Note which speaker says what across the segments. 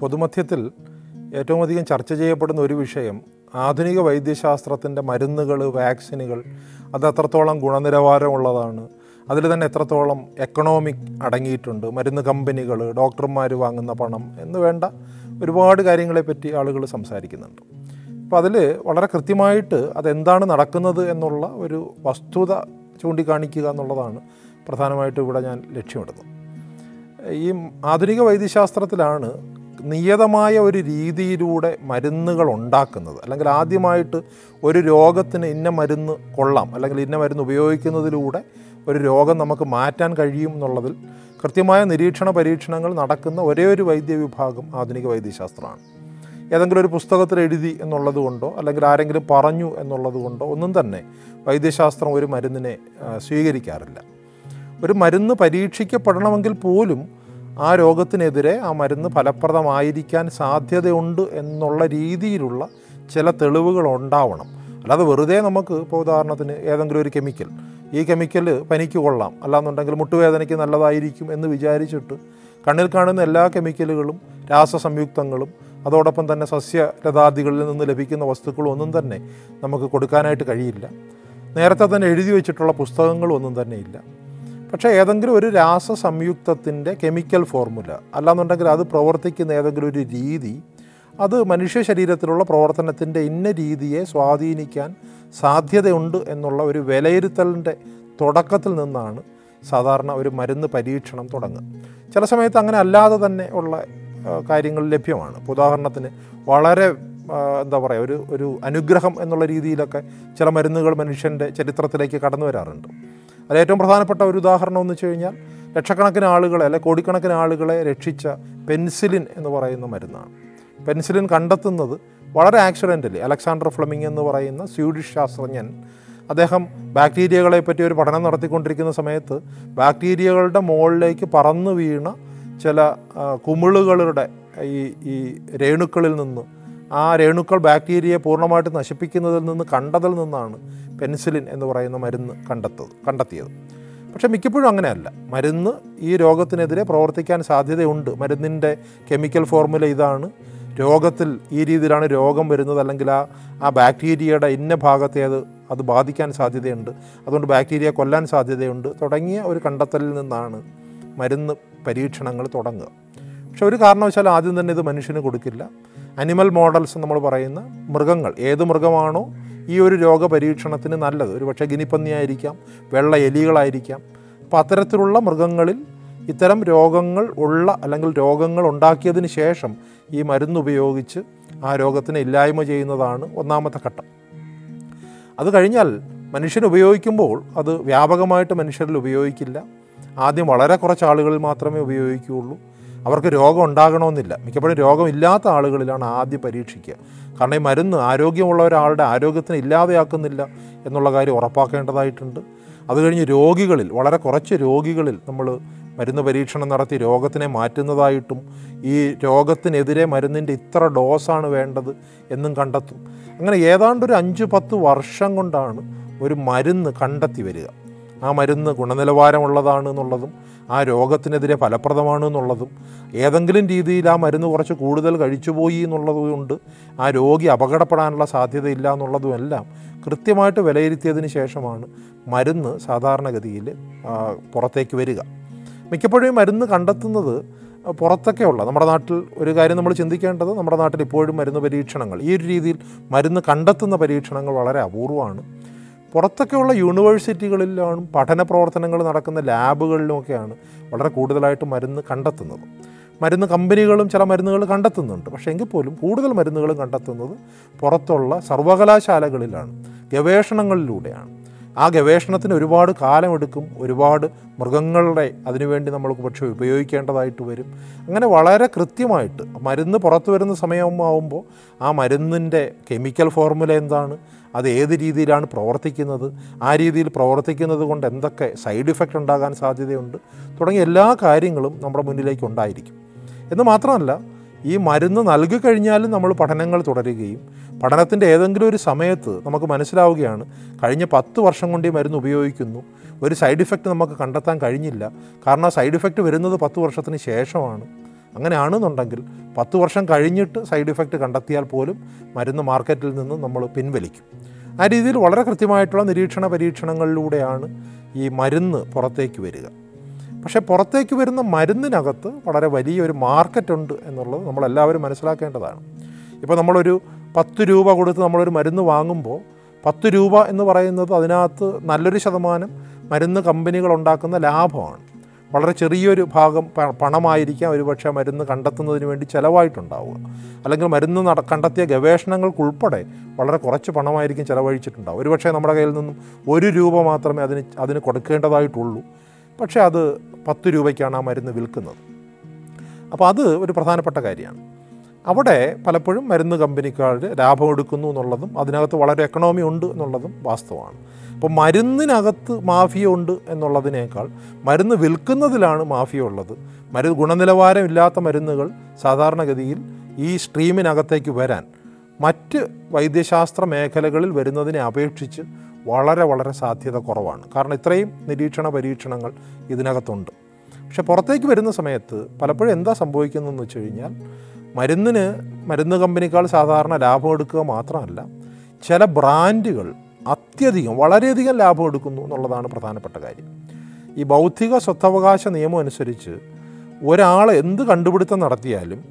Speaker 1: പൊതുമധ്യത്തിൽ ഏറ്റവും അധികം ചർച്ച ചെയ്യപ്പെടുന്ന ഒരു വിഷയം ആധുനിക വൈദ്യശാസ്ത്രത്തിന്റെ മരുന്നുകൾ വാക്സിനുകൾ. അത് എത്രത്തോളം ഗുണനിലവാരമുള്ളതാണ്. അതിൽ തന്നെ എത്രത്തോളം എക്കണോമിക് അടങ്ങിയിട്ടുണ്ട്. മരുന്ന് കമ്പനികൾ ഡോക്ടർമാർ വാങ്ങുന്ന പണം എന്ന് വേണ്ട ഒരുപാട് കാര്യങ്ങളെപ്പറ്റി ആളുകൾ സംസാരിക്കുന്നുണ്ട്. അപ്പോൾ അതിൽ വളരെ കൃത്യമായിട്ട് അതെന്താണ് നടക്കുന്നത് എന്നുള്ള ഒരു വസ്തുത ചൂണ്ടിക്കാണിക്കുക എന്നുള്ളതാണ് പ്രധാനമായിട്ടും ഇവിടെ ഞാൻ ലക്ഷ്യമിടുന്നു. ഈ ആധുനിക വൈദ്യശാസ്ത്രത്തിലാണ് നിയതമായ ഒരു രീതിയിലൂടെ മരുന്നുകൾ ഉണ്ടാക്കുന്നത്. അല്ലെങ്കിൽ ആദ്യമായിട്ട് ഒരു രോഗത്തിന് ഇന്ന മരുന്ന് കൊള്ളാം. അല്ലെങ്കിൽ ഇന്ന മരുന്ന് ഉപയോഗിക്കുന്നതിലൂടെ ഒരു രോഗം നമുക്ക് മാറ്റാൻ കഴിയും എന്നുള്ളതിൽ കൃത്യമായ നിരീക്ഷണ പരീക്ഷണങ്ങൾ നടക്കുന്ന ഒരേ ഒരു വൈദ്യ വിഭാഗം ആധുനിക വൈദ്യശാസ്ത്രമാണ്. ഏതെങ്കിലും ഒരു പുസ്തകത്തിൽ എഴുതി എന്നുള്ളത് കൊണ്ടോ അല്ലെങ്കിൽ ആരെങ്കിലും പറഞ്ഞു എന്നുള്ളത് കൊണ്ടോ ഒന്നും തന്നെ വൈദ്യശാസ്ത്രം ഒരു മരുന്നിനെ സ്വീകരിക്കാറില്ല. ഒരു മരുന്ന് പരീക്ഷിക്കപ്പെടണമെങ്കിൽ പോലും ആ രോഗത്തിനെതിരെ ആ മരുന്ന് ഫലപ്രദമായിരിക്കാൻ സാധ്യതയുണ്ട് എന്നുള്ള രീതിയിലുള്ള ചില തെളിവുകൾ ഉണ്ടാവണം. അല്ലാതെ വെറുതെ നമുക്ക് ഇപ്പോൾ ഉദാഹരണത്തിന് ഏതെങ്കിലും ഒരു കെമിക്കൽ ഈ കെമിക്കൽ പനിക്ക് കൊള്ളാം അല്ലാന്നുണ്ടെങ്കിൽ മുട്ടുവേദനയ്ക്ക് നല്ലതായിരിക്കും എന്ന് വിചാരിച്ചിട്ട് കണ്ണിൽ കാണുന്ന എല്ലാ കെമിക്കലുകളും രാസസംയുക്തങ്ങളും അതോടൊപ്പം തന്നെ സസ്യലതാദികളിൽ നിന്ന് ലഭിക്കുന്ന വസ്തുക്കളും ഒന്നും തന്നെ നമുക്ക് കൊടുക്കാനായിട്ട് കഴിയില്ല. നേരത്തെ തന്നെ എഴുതി വെച്ചിട്ടുള്ള പുസ്തകങ്ങളും ഒന്നും തന്നെ ഇല്ല. പക്ഷേ ഏതെങ്കിലും ഒരു രാസ സംയുക്തത്തിന്റെ കെമിക്കൽ ഫോർമുല അല്ലാന്നുണ്ടെങ്കിൽ അത് പ്രവർത്തിക്കുന്ന ഏതെങ്കിലും ഒരു രീതി അത് മനുഷ്യ ശരീരത്തിലുള്ള പ്രവർത്തനത്തിന്റെ ഇന്ന രീതിയെ സ്വാധീനിക്കാൻ സാധ്യതയുണ്ട് എന്നുള്ള ഒരു വിലയിരുത്തലിന്റെ തുടക്കത്തിൽ നിന്നാണ് സാധാരണ ഒരു മരുന്ന് പരീക്ഷണം തുടങ്ങുക. ചില സമയത്ത് അങ്ങനെ അല്ലാതെ തന്നെ ഉള്ള കാര്യങ്ങൾ ലഭ്യമാണ്. ഉദാഹരണത്തിന് വളരെ എന്താ പറയുക ഒരു ഒരു അനുഗ്രഹം എന്നുള്ള രീതിയിലൊക്കെ ചില മരുന്നുകൾ മനുഷ്യന്റെ ചരിത്രത്തിലേക്ക് കടന്നു വരാറുണ്ട്. അതിൽ ഏറ്റവും പ്രധാനപ്പെട്ട ഒരു ഉദാഹരണം എന്ന് വെച്ച് കഴിഞ്ഞാൽ ലക്ഷക്കണക്കിന് ആളുകളെ അല്ലെ കോടിക്കണക്കിന് ആളുകളെ രക്ഷിച്ച പെൻസിലിൻ എന്ന് പറയുന്ന മരുന്നാണ്. പെൻസിലിൻ കണ്ടെത്തുന്നത് വളരെ ആക്സിഡന്റലി അലക്സാണ്ടർ ഫ്ലെമിംഗ് എന്ന് പറയുന്ന സ്വീഡിഷ് ശാസ്ത്രജ്ഞൻ. അദ്ദേഹം ബാക്ടീരിയകളെ പറ്റി ഒരു പഠനം നടത്തിക്കൊണ്ടിരിക്കുന്ന സമയത്ത് ബാക്ടീരിയകളുടെ മുകളിലേക്ക് പറന്നു വീണ ചില കുമിളുകളുടെ ഈ ഈ രേണുക്കളിൽ നിന്ന് ആ രേണുക്കൾ ബാക്ടീരിയയെ പൂർണമായിട്ട് നശിപ്പിക്കുന്നതിൽ നിന്ന് കണ്ടതിൽ നിന്നാണ് പെൻസിലിൻ എന്ന് പറയുന്ന മരുന്ന് കണ്ടെത്തത് കണ്ടെത്തിയത്. പക്ഷേ മിക്കപ്പോഴും അങ്ങനെയല്ല. മരുന്ന് ഈ രോഗത്തിനെതിരെ പ്രവർത്തിക്കാൻ സാധ്യതയുണ്ട്. മരുന്നിന്റെ കെമിക്കൽ ഫോർമുല ഇതാണ്. രോഗത്തിൽ ഈ രീതിയിലാണ് രോഗം വരുന്നത്. അല്ലെങ്കിൽ ആ ആ ബാക്ടീരിയയുടെ ഇന്ന ഭാഗത്തെ അത് അത് ബാധിക്കാൻ സാധ്യതയുണ്ട്. അതുകൊണ്ട് ബാക്ടീരിയ കൊല്ലാൻ സാധ്യതയുണ്ട്. തുടങ്ങിയ ഒരു കണ്ടെത്തലിൽ നിന്നാണ് മരുന്ന് പരീക്ഷണങ്ങൾ തുടങ്ങുക. പക്ഷെ ഒരു കാരണവശാലും ആദ്യം തന്നെ ഇത് മനുഷ്യന് കൊടുക്കില്ല. അനിമൽ മോഡൽസ് നമ്മൾ പറയുന്ന മൃഗങ്ങൾ. ഏത് മൃഗമാണോ ഈ ഒരു രോഗപരീക്ഷണത്തിന് നല്ലത്. ഒരു പക്ഷേ ഗിനിപ്പന്നിയായിരിക്കാം വെള്ള എലികളായിരിക്കാം. അപ്പോൾ അത്തരത്തിലുള്ള മൃഗങ്ങളിൽ ഇത്തരം രോഗങ്ങൾ ഉള്ള അല്ലെങ്കിൽ രോഗങ്ങൾ ഉണ്ടാക്കിയതിന് ശേഷം ഈ മരുന്ന് ഉപയോഗിച്ച് ആ രോഗത്തിനെ ഇല്ലായ്മ ചെയ്യുന്നതാണ് ഒന്നാമത്തെ ഘട്ടം. അത് കഴിഞ്ഞാൽ മനുഷ്യൻ ഉപയോഗിക്കുമ്പോൾ അത് വ്യാപകമായിട്ട് മനുഷ്യരിൽ ഉപയോഗിക്കില്ല. ആദ്യം വളരെ കുറച്ച് ആളുകളിൽ മാത്രമേ ഉപയോഗിക്കുകയുള്ളൂ. അവർക്ക് രോഗം ഉണ്ടാകണമെന്നില്ല. മിക്കപ്പോഴും രോഗമില്ലാത്ത ആളുകളിലാണ് ആദ്യം പരീക്ഷിക്കുക. കാരണം ഈ മരുന്ന് ആരോഗ്യമുള്ള ഒരാളുടെ ആരോഗ്യത്തിന് ഇല്ലാതെയാക്കുന്നില്ല എന്നുള്ള കാര്യം ഉറപ്പാക്കേണ്ടതായിട്ടുണ്ട്. അത് കഴിഞ്ഞ് രോഗികളിൽ വളരെ കുറച്ച് രോഗികളിൽ നമ്മൾ മരുന്ന് പരീക്ഷണം നടത്തി രോഗത്തിനെ മാറ്റുന്നതായിട്ടും ഈ രോഗത്തിനെതിരെ മരുന്നിന്റെ ഇത്ര ഡോസാണ് വേണ്ടത് എന്നും കണ്ടെത്തും. അങ്ങനെ ഏതാണ്ട് ഒരു അഞ്ച് പത്ത് വർഷം കൊണ്ടാണ് ഒരു മരുന്ന് കണ്ടെത്തി വരിക. ആ മരുന്ന് ഗുണനിലവാരമുള്ളതാണ് എന്നുള്ളതും ആ രോഗത്തിനെതിരെ ഫലപ്രദമാണ് എന്നുള്ളതും ഏതെങ്കിലും രീതിയിൽ ആ മരുന്ന് കുറച്ച് കൂടുതൽ കഴിച്ചുപോയി എന്നുള്ളതുകൊണ്ട് ആ രോഗി അപകടപ്പെടാനുള്ള സാധ്യതയില്ല എന്നുള്ളതുമെല്ലാം കൃത്യമായിട്ട് വിലയിരുത്തിയതിന് ശേഷമാണ് മരുന്ന് സാധാരണഗതിയിൽ പുറത്തേക്ക് വരിക. മിക്കപ്പോഴും മരുന്ന് കണ്ടെത്തുന്നത് പുറത്തൊക്കെ ഉള്ള നമ്മുടെ നാട്ടിൽ ഒരു കാര്യം നമ്മൾ ചിന്തിക്കേണ്ടത് നമ്മുടെ നാട്ടിൽ ഇപ്പോഴും മരുന്ന് പരീക്ഷണങ്ങൾ ഈ ഒരു രീതിയിൽ മരുന്ന് കണ്ടെത്തുന്ന പരീക്ഷണങ്ങൾ വളരെ അപൂർവമാണ്. പുറത്തൊക്കെയുള്ള യൂണിവേഴ്സിറ്റികളിലാണ് പഠന പ്രവർത്തനങ്ങൾ നടക്കുന്ന ലാബുകളിലുമൊക്കെയാണ് വളരെ കൂടുതലായിട്ട് മരുന്ന് കണ്ടെത്തുന്നത്. മരുന്ന് കമ്പനികളും ചില മരുന്നുകൾ കണ്ടെത്തുന്നുണ്ട്. പക്ഷേ എങ്കിൽ പോലും കൂടുതൽ മരുന്നുകളും കണ്ടെത്തുന്നത് പുറത്തുള്ള സർവകലാശാലകളിലാണ് ഗവേഷണങ്ങളിലൂടെയാണ്. ആ ഗവേഷണത്തിന് ഒരുപാട് കാലമെടുക്കും ഒരുപാട് മൃഗങ്ങളുടെ അതിനുവേണ്ടി നമ്മൾ പക്ഷേ ഉപയോഗിക്കേണ്ടതായിട്ട് വരും. അങ്ങനെ വളരെ കൃത്യമായിട്ട് മരുന്ന് പുറത്തു വരുന്ന സമയമാവുമ്പോൾ ആ മരുന്നിന്റെ കെമിക്കൽ ഫോർമുല എന്താണ് അത് ഏത് രീതിയിലാണ് പ്രവർത്തിക്കുന്നത് ആ രീതിയിൽ പ്രവർത്തിക്കുന്നത് കൊണ്ട് എന്തൊക്കെ സൈഡ് ഇഫക്റ്റ് ഉണ്ടാകാൻ സാധ്യതയുണ്ട് തുടങ്ങിയ എല്ലാ കാര്യങ്ങളും നമ്മുടെ മുന്നിലേക്ക് ഉണ്ടായിരിക്കും. എന്ന് മാത്രമല്ല ഈ മരുന്ന് നൽകി കഴിഞ്ഞാലും നമ്മൾ പഠനങ്ങൾ തുടരുകയും പഠനത്തിന്റെ ഏതെങ്കിലും ഒരു സമയത്ത് നമുക്ക് മനസ്സിലാവുകയാണ്. കഴിഞ്ഞ പത്ത് വർഷം കൊണ്ട് ഈ മരുന്ന് ഉപയോഗിക്കുന്നു. ഒരു സൈഡ് ഇഫക്റ്റ് നമുക്ക് കണ്ടെത്താൻ കഴിഞ്ഞില്ല. കാരണം സൈഡ് ഇഫക്റ്റ് വരുന്നത് പത്ത് വർഷത്തിന് ശേഷമാണ്. അങ്ങനെയാണെന്നുണ്ടെങ്കിൽ പത്ത് വർഷം കഴിഞ്ഞിട്ട് സൈഡ് ഇഫക്റ്റ് കണ്ടെത്തിയാൽ പോലും മരുന്ന് മാർക്കറ്റിൽ നിന്ന് നമ്മൾ പിൻവലിക്കും. ആ രീതിയിൽ വളരെ കൃത്യമായിട്ടുള്ള നിരീക്ഷണ പരീക്ഷണങ്ങളിലൂടെയാണ് ഈ മരുന്ന് പുറത്തേക്ക് വരിക. പക്ഷേ പുറത്തേക്ക് വരുന്ന മരുന്നിനകത്ത് വളരെ വലിയൊരു മാർക്കറ്റുണ്ട് എന്നുള്ളത് നമ്മളെല്ലാവരും മനസ്സിലാക്കേണ്ടതാണ്. ഇപ്പോൾ നമ്മളൊരു പത്ത് രൂപ കൊടുത്ത് നമ്മളൊരു മരുന്ന് വാങ്ങുമ്പോൾ പത്ത് രൂപ എന്ന് പറയുന്നത് അതിനകത്ത് നല്ലൊരു ശതമാനം മരുന്ന് കമ്പനികൾ ഉണ്ടാക്കുന്ന ലാഭമാണ്. വളരെ ചെറിയൊരു ഭാഗം പണമായിരിക്കാം ഒരുപക്ഷെ മരുന്ന് കണ്ടെത്തുന്നതിന് വേണ്ടി ചിലവായിട്ടുണ്ടാവുക. അല്ലെങ്കിൽ മരുന്ന് നട കണ്ടെത്തിയ ഗവേഷണങ്ങൾക്കുൾപ്പെടെ വളരെ കുറച്ച് പണമായിരിക്കും ചിലവഴിച്ചിട്ടുണ്ടാവുക. ഒരുപക്ഷെ നമ്മുടെ കയ്യിൽ നിന്നും ഒരു രൂപ മാത്രമേ അതിന് അതിന് കൊടുക്കേണ്ടതായിട്ടുള്ളൂ. പക്ഷേ അത് പത്ത് രൂപയ്ക്കാണ് ആ മരുന്ന് വിൽക്കുന്നത്. അപ്പോൾ അത് ഒരു പ്രധാനപ്പെട്ട കാര്യമാണ്. അവിടെ പലപ്പോഴും മരുന്ന് കമ്പനിക്കാർ ലാഭം എടുക്കുന്നു എന്നുള്ളതും അതിനകത്ത് വളരെ എക്കണോമി ഉണ്ട് എന്നുള്ളതും വാസ്തവമാണ്. അപ്പോൾ മരുന്നിനകത്ത് മാഫിയ ഉണ്ട് എന്നുള്ളതിനേക്കാൾ മരുന്ന് വിൽക്കുന്നതിലാണ് മാഫിയ ഉള്ളത്. മരു ഗുണനിലവാരമില്ലാത്ത മരുന്നുകൾ സാധാരണഗതിയിൽ ഈ സ്ട്രീമിനകത്തേക്ക് വരാൻ മറ്റ് വൈദ്യശാസ്ത്ര മേഖലകളിൽ വരുന്നതിനെ അപേക്ഷിച്ച് വളരെ വളരെ സാധ്യത കുറവാണ്. കാരണം ഇത്രയും നിരീക്ഷണ പരീക്ഷണങ്ങൾ ഇതിനകത്തുണ്ട്. പക്ഷെ പുറത്തേക്ക് വരുന്ന സമയത്ത് പലപ്പോഴും എന്താ സംഭവിക്കുന്നതെന്ന് വെച്ച് കഴിഞ്ഞാൽ മരുന്നിന് മരുന്ന് കമ്പനിക്കാൾ സാധാരണ ലാഭം എടുക്കുക മാത്രമല്ല ചില ബ്രാൻഡുകൾ അത്യധികം വളരെയധികം ലാഭം എടുക്കുന്നു എന്നുള്ളതാണ് പ്രധാനപ്പെട്ട കാര്യം. ഈ ബൗദ്ധിക സ്വത്തവകാശ നിയമം അനുസരിച്ച് ഒരാൾ എന്ത് കണ്ടുപിടുത്തം നടത്തിയാലും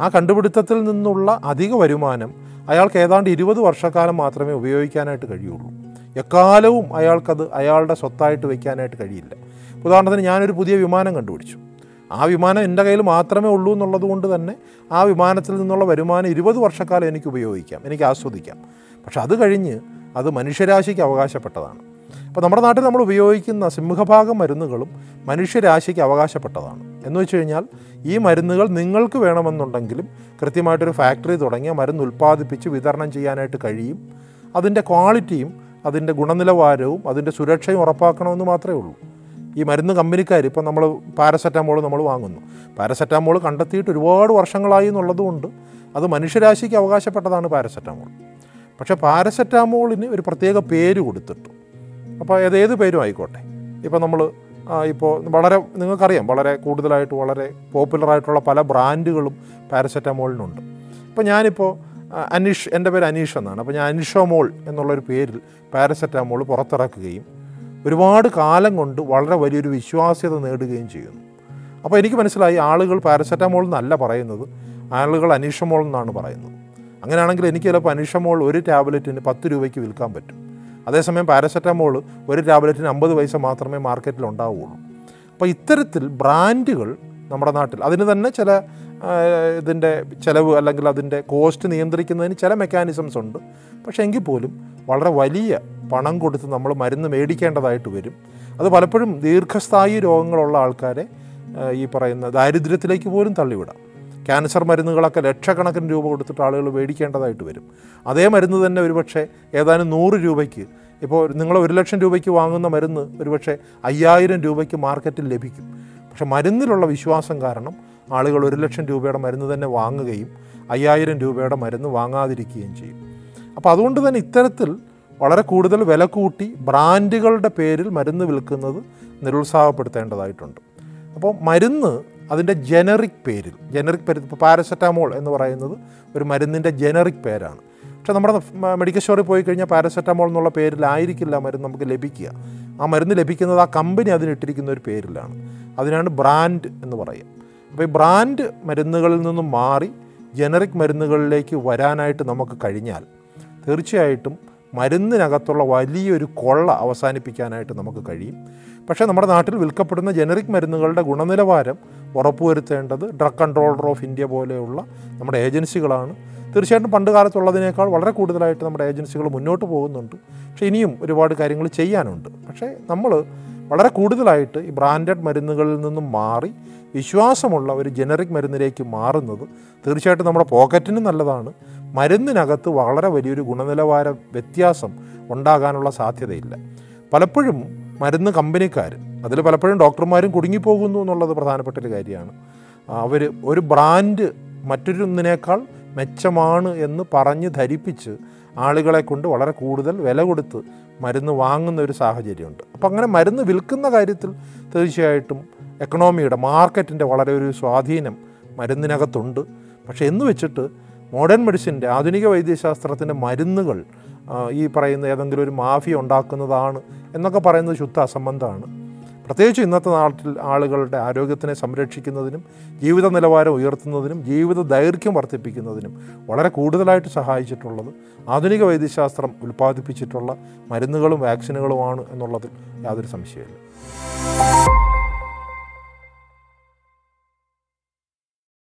Speaker 1: ആ കണ്ടുപിടുത്തത്തിൽ നിന്നുള്ള അധിക വരുമാനം അയാൾക്ക് ഏതാണ്ട് ഇരുപത് വർഷക്കാലം മാത്രമേ ഉപയോഗിക്കാനായിട്ട് കഴിയുള്ളൂ. എക്കാലവും അയാൾക്കത് അയാളുടെ സ്വത്തായിട്ട് വയ്ക്കാനായിട്ട് കഴിയില്ല. ഉദാഹരണത്തിന് ഞാനൊരു പുതിയ വിമാനം കണ്ടുപിടിച്ചു. ആ വിമാനം എന്റെ കയ്യിൽ മാത്രമേ ഉള്ളൂ എന്നുള്ളത് കൊണ്ട് തന്നെ ആ വിമാനത്തിൽ നിന്നുള്ള വരുമാനം ഇരുപത് വർഷക്കാലം എനിക്ക് ഉപയോഗിക്കാം എനിക്ക് ആസ്വദിക്കാം. പക്ഷെ അത് കഴിഞ്ഞ് അത് മനുഷ്യരാശിക്ക് അവകാശപ്പെട്ടതാണ്. അപ്പോൾ നമ്മുടെ നാട്ടിൽ നമ്മൾ ഉപയോഗിക്കുന്ന സിംഹഭാഗം മരുന്നുകളും മനുഷ്യരാശിക്ക് അവകാശപ്പെട്ടതാണ്. എന്ന് വെച്ച് കഴിഞ്ഞാൽ ഈ മരുന്നുകൾ നിങ്ങൾക്ക് വേണമെന്നുണ്ടെങ്കിലും കൃത്യമായിട്ടൊരു ഫാക്ടറി തുടങ്ങിയ മരുന്ന് ഉൽപ്പാദിപ്പിച്ച് വിതരണം ചെയ്യാനായിട്ട് കഴിയും. അതിന്റെ ക്വാളിറ്റിയും അതിന്റെ ഗുണനിലവാരവും അതിന്റെ സുരക്ഷയും ഉറപ്പാക്കണമെന്ന് മാത്രമേ ഉള്ളൂ. ഈ മരുന്ന് കമ്പനിക്കാർ ഇപ്പം നമ്മൾ പാരസെറ്റാമോൾ നമ്മൾ വാങ്ങുന്നു. പാരസെറ്റാമോൾ കണ്ടെത്തിയിട്ട് ഒരുപാട് വർഷങ്ങളായി എന്നുള്ളതുകൊണ്ട് അത് മനുഷ്യരാശിക്ക് അവകാശപ്പെട്ടതാണ് പാരസെറ്റാമോൾ പക്ഷേ പാരസെറ്റാമോളിന് ഒരു പ്രത്യേക പേര് കൊടുത്തിട്ടു. അപ്പോൾ അത് ഏത് പേരും ആയിക്കോട്ടെ. ഇപ്പോൾ നമ്മൾ ഇപ്പോൾ വളരെ നിങ്ങൾക്കറിയാം വളരെ കൂടുതലായിട്ട് വളരെ പോപ്പുലറായിട്ടുള്ള പല ബ്രാൻഡുകളും പാരസെറ്റാമോളിനുണ്ട്. ഇപ്പോൾ ഞാനിപ്പോൾ അനീഷ് എന്റെ പേര് അനീഷ് എന്നാണ്. അപ്പോൾ ഞാൻ അനീഷോമോൾ എന്നുള്ളൊരു പേരിൽ പാരസെറ്റാമോൾ പുറത്തിറക്കുകയും ഒരുപാട് കാലം കൊണ്ട് വളരെ വലിയൊരു വിശ്വാസ്യത നേടുകയും ചെയ്യുന്നു. അപ്പോൾ എനിക്ക് മനസ്സിലായി ആളുകൾ പാരസെറ്റാമോൾ എന്നല്ല പറയുന്നത് ആളുകൾ അനീഷമോൾ എന്നാണ് പറയുന്നത്. അങ്ങനെയാണെങ്കിൽ എനിക്ക് ചിലപ്പോൾ അനീഷമോൾ ഒരു ടാബ്ലറ്റിന് പത്ത് രൂപയ്ക്ക് വിൽക്കാൻ പറ്റും. അതേസമയം പാരസെറ്റാമോൾ ഒരു ടാബ്ലറ്റിന് അമ്പത് പൈസ മാത്രമേ മാർക്കറ്റിൽ ഉണ്ടാവുകയുള്ളൂ. അപ്പോൾ ഇത്തരത്തിൽ ബ്രാൻഡുകൾ നമ്മുടെ നാട്ടിൽ അതിന് തന്നെ ചില ഇതിന്റെ ചിലവ് അല്ലെങ്കിൽ അതിന്റെ കോസ്റ്റ് നിയന്ത്രിക്കുന്നതിന് ചില മെക്കാനിസംസ് ഉണ്ട്. പക്ഷേ എങ്കിൽ പോലും വളരെ വലിയ പണം കൊടുത്ത് നമ്മൾ മരുന്ന് മേടിക്കേണ്ടതായിട്ട് വരും. അത് പലപ്പോഴും ദീർഘസ്ഥായി രോഗങ്ങളുള്ള ആൾക്കാരെ ഈ പറയുന്ന ദാരിദ്ര്യത്തിലേക്ക് പോലും തള്ളിവിടാം. ക്യാൻസർ മരുന്നുകളൊക്കെ ലക്ഷക്കണക്കിന് രൂപ കൊടുത്തിട്ട് ആളുകൾ മേടിക്കേണ്ടതായിട്ട് വരും. അതേ മരുന്ന് തന്നെ ഒരുപക്ഷെ ഏതാനും നൂറ് രൂപയ്ക്ക് ഇപ്പോൾ നിങ്ങൾ ഒരു ലക്ഷം രൂപയ്ക്ക് വാങ്ങുന്ന മരുന്ന് ഒരുപക്ഷെ അയ്യായിരം രൂപയ്ക്ക് മാർക്കറ്റിൽ ലഭിക്കും. പക്ഷെ മരുന്നിലുള്ള വിശ്വാസം കാരണം ആളുകൾ ഒരു ലക്ഷം രൂപയുടെ മരുന്ന് തന്നെ വാങ്ങുകയും അയ്യായിരം രൂപയുടെ മരുന്ന് വാങ്ങാതിരിക്കുകയും ചെയ്യും. അപ്പോൾ അതുകൊണ്ട് തന്നെ ഇത്തരത്തിൽ വളരെ കൂടുതൽ വില കൂട്ടി ബ്രാൻഡുകളുടെ പേരിൽ മരുന്ന് വിൽക്കുന്നത് നിരുത്സാഹപ്പെടുത്തേണ്ടതായിട്ടുണ്ട്. അപ്പോൾ മരുന്ന് അതിന്റെ ജനറിക് പേരിൽ ജനറിക് പേര് ഇപ്പോൾ പാരസെറ്റാമോൾ എന്ന് പറയുന്നത് ഒരു മരുന്നിന്റെ ജനറിക് പേരാണ്. പക്ഷേ നമ്മുടെ മെഡിക്കൽ സ്റ്റോറിൽ പോയി കഴിഞ്ഞാൽ പാരസെറ്റാമോൾ എന്നുള്ള പേരിലായിരിക്കില്ല മരുന്ന് നമുക്ക് ലഭിക്കുക. ആ മരുന്ന് ലഭിക്കുന്നത് ആ കമ്പനി അതിനിട്ടിരിക്കുന്ന ഒരു പേരിലാണ്. അതിനാണ് ബ്രാൻഡ് എന്ന് പറയുക. അപ്പോൾ ഈ ബ്രാൻഡ് മരുന്നുകളിൽ നിന്നും മാറി ജനറിക് മരുന്നുകളിലേക്ക് വരാനായിട്ട് നമുക്ക് കഴിഞ്ഞാൽ തീർച്ചയായിട്ടും മരുന്നിനകത്തുള്ള വലിയൊരു കൊള്ള അവസാനിപ്പിക്കാനായിട്ട് നമുക്ക് കഴിയും. പക്ഷേ നമ്മുടെ നാട്ടിൽ വിൽക്കപ്പെടുന്ന ജനറിക് മരുന്നുകളുടെ ഗുണനിലവാരം ഉറപ്പുവരുത്തേണ്ടത് ഡ്രഗ് കൺട്രോളർ ഓഫ് ഇന്ത്യ പോലെയുള്ള നമ്മുടെ ഏജൻസികളാണ്. തീർച്ചയായിട്ടും പണ്ട് കാലത്തുള്ളതിനേക്കാൾ വളരെ കൂടുതലായിട്ട് നമ്മുടെ ഏജൻസികൾ മുന്നോട്ട് പോകുന്നുണ്ട്. പക്ഷേ ഇനിയും ഒരുപാട് കാര്യങ്ങൾ ചെയ്യാനുണ്ട്. പക്ഷേ നമ്മൾ വളരെ കൂടുതലായിട്ട് ഈ ബ്രാൻഡഡ് മരുന്നുകളിൽ നിന്നും മാറി വിശ്വാസമുള്ള ഒരു ജനറിക് മരുന്നിലേക്ക് മാറുന്നത് തീർച്ചയായിട്ടും നമ്മുടെ പോക്കറ്റിന് നല്ലതാണ്. മരുന്നിനകത്ത് വളരെ വലിയൊരു ഗുണനിലവാര വ്യത്യാസം ഉണ്ടാകാനുള്ള സാധ്യതയില്ല. പലപ്പോഴും മരുന്ന് കമ്പനിക്കാർ അതിൽ പലപ്പോഴും ഡോക്ടർമാരും കുടുങ്ങിപ്പോകുന്നു എന്നുള്ളത് പ്രധാനപ്പെട്ട ഒരു കാര്യമാണ്. അവർ ഒരു ബ്രാൻഡ് മറ്റൊരൊന്നിനേക്കാൾ മെച്ചമാണ് എന്ന് പറഞ്ഞ് ധരിപ്പിച്ച് ആളുകളെ കൊണ്ട് വളരെ കൂടുതൽ വില കൊടുത്ത് മരുന്ന് വാങ്ങുന്ന ഒരു സാഹചര്യമുണ്ട്. അപ്പം അങ്ങനെ മരുന്ന് വിൽക്കുന്ന കാര്യത്തിൽ തീർച്ചയായിട്ടും എക്കണോമിയുടെ മാർക്കറ്റിന്റെ വളരെ ഒരു സ്വാധീനം മരുന്നിനകത്തുണ്ട്. പക്ഷേ എന്ന് വെച്ചിട്ട് മോഡേൺ മെഡിസിന്റെ ആധുനിക വൈദ്യശാസ്ത്രത്തിന്റെ മരുന്നുകൾ ഈ പറയുന്ന ഏതെങ്കിലും ഒരു മാഫിയ ഉണ്ടാക്കുന്നതാണ് എന്നൊക്കെ പറയുന്നത് ശുദ്ധ അസംബന്ധമാണ്. പ്രത്യേകിച്ച് ഇന്നത്തെ നാട്ടിൽ ആളുകളുടെ ആരോഗ്യത്തിനെ സംരക്ഷിക്കുന്നതിനും ജീവിത നിലവാരം ഉയർത്തുന്നതിനും ജീവിത ദൈർഘ്യം വർദ്ധിപ്പിക്കുന്നതിനും വളരെ കൂടുതലായിട്ട് സഹായിച്ചിട്ടുള്ളത് ആധുനിക വൈദ്യശാസ്ത്രം ഉൽപ്പാദിപ്പിച്ചിട്ടുള്ള മരുന്നുകളും വാക്സിനുകളുമാണ് എന്നുള്ളതിൽ യാതൊരു സംശയമില്ല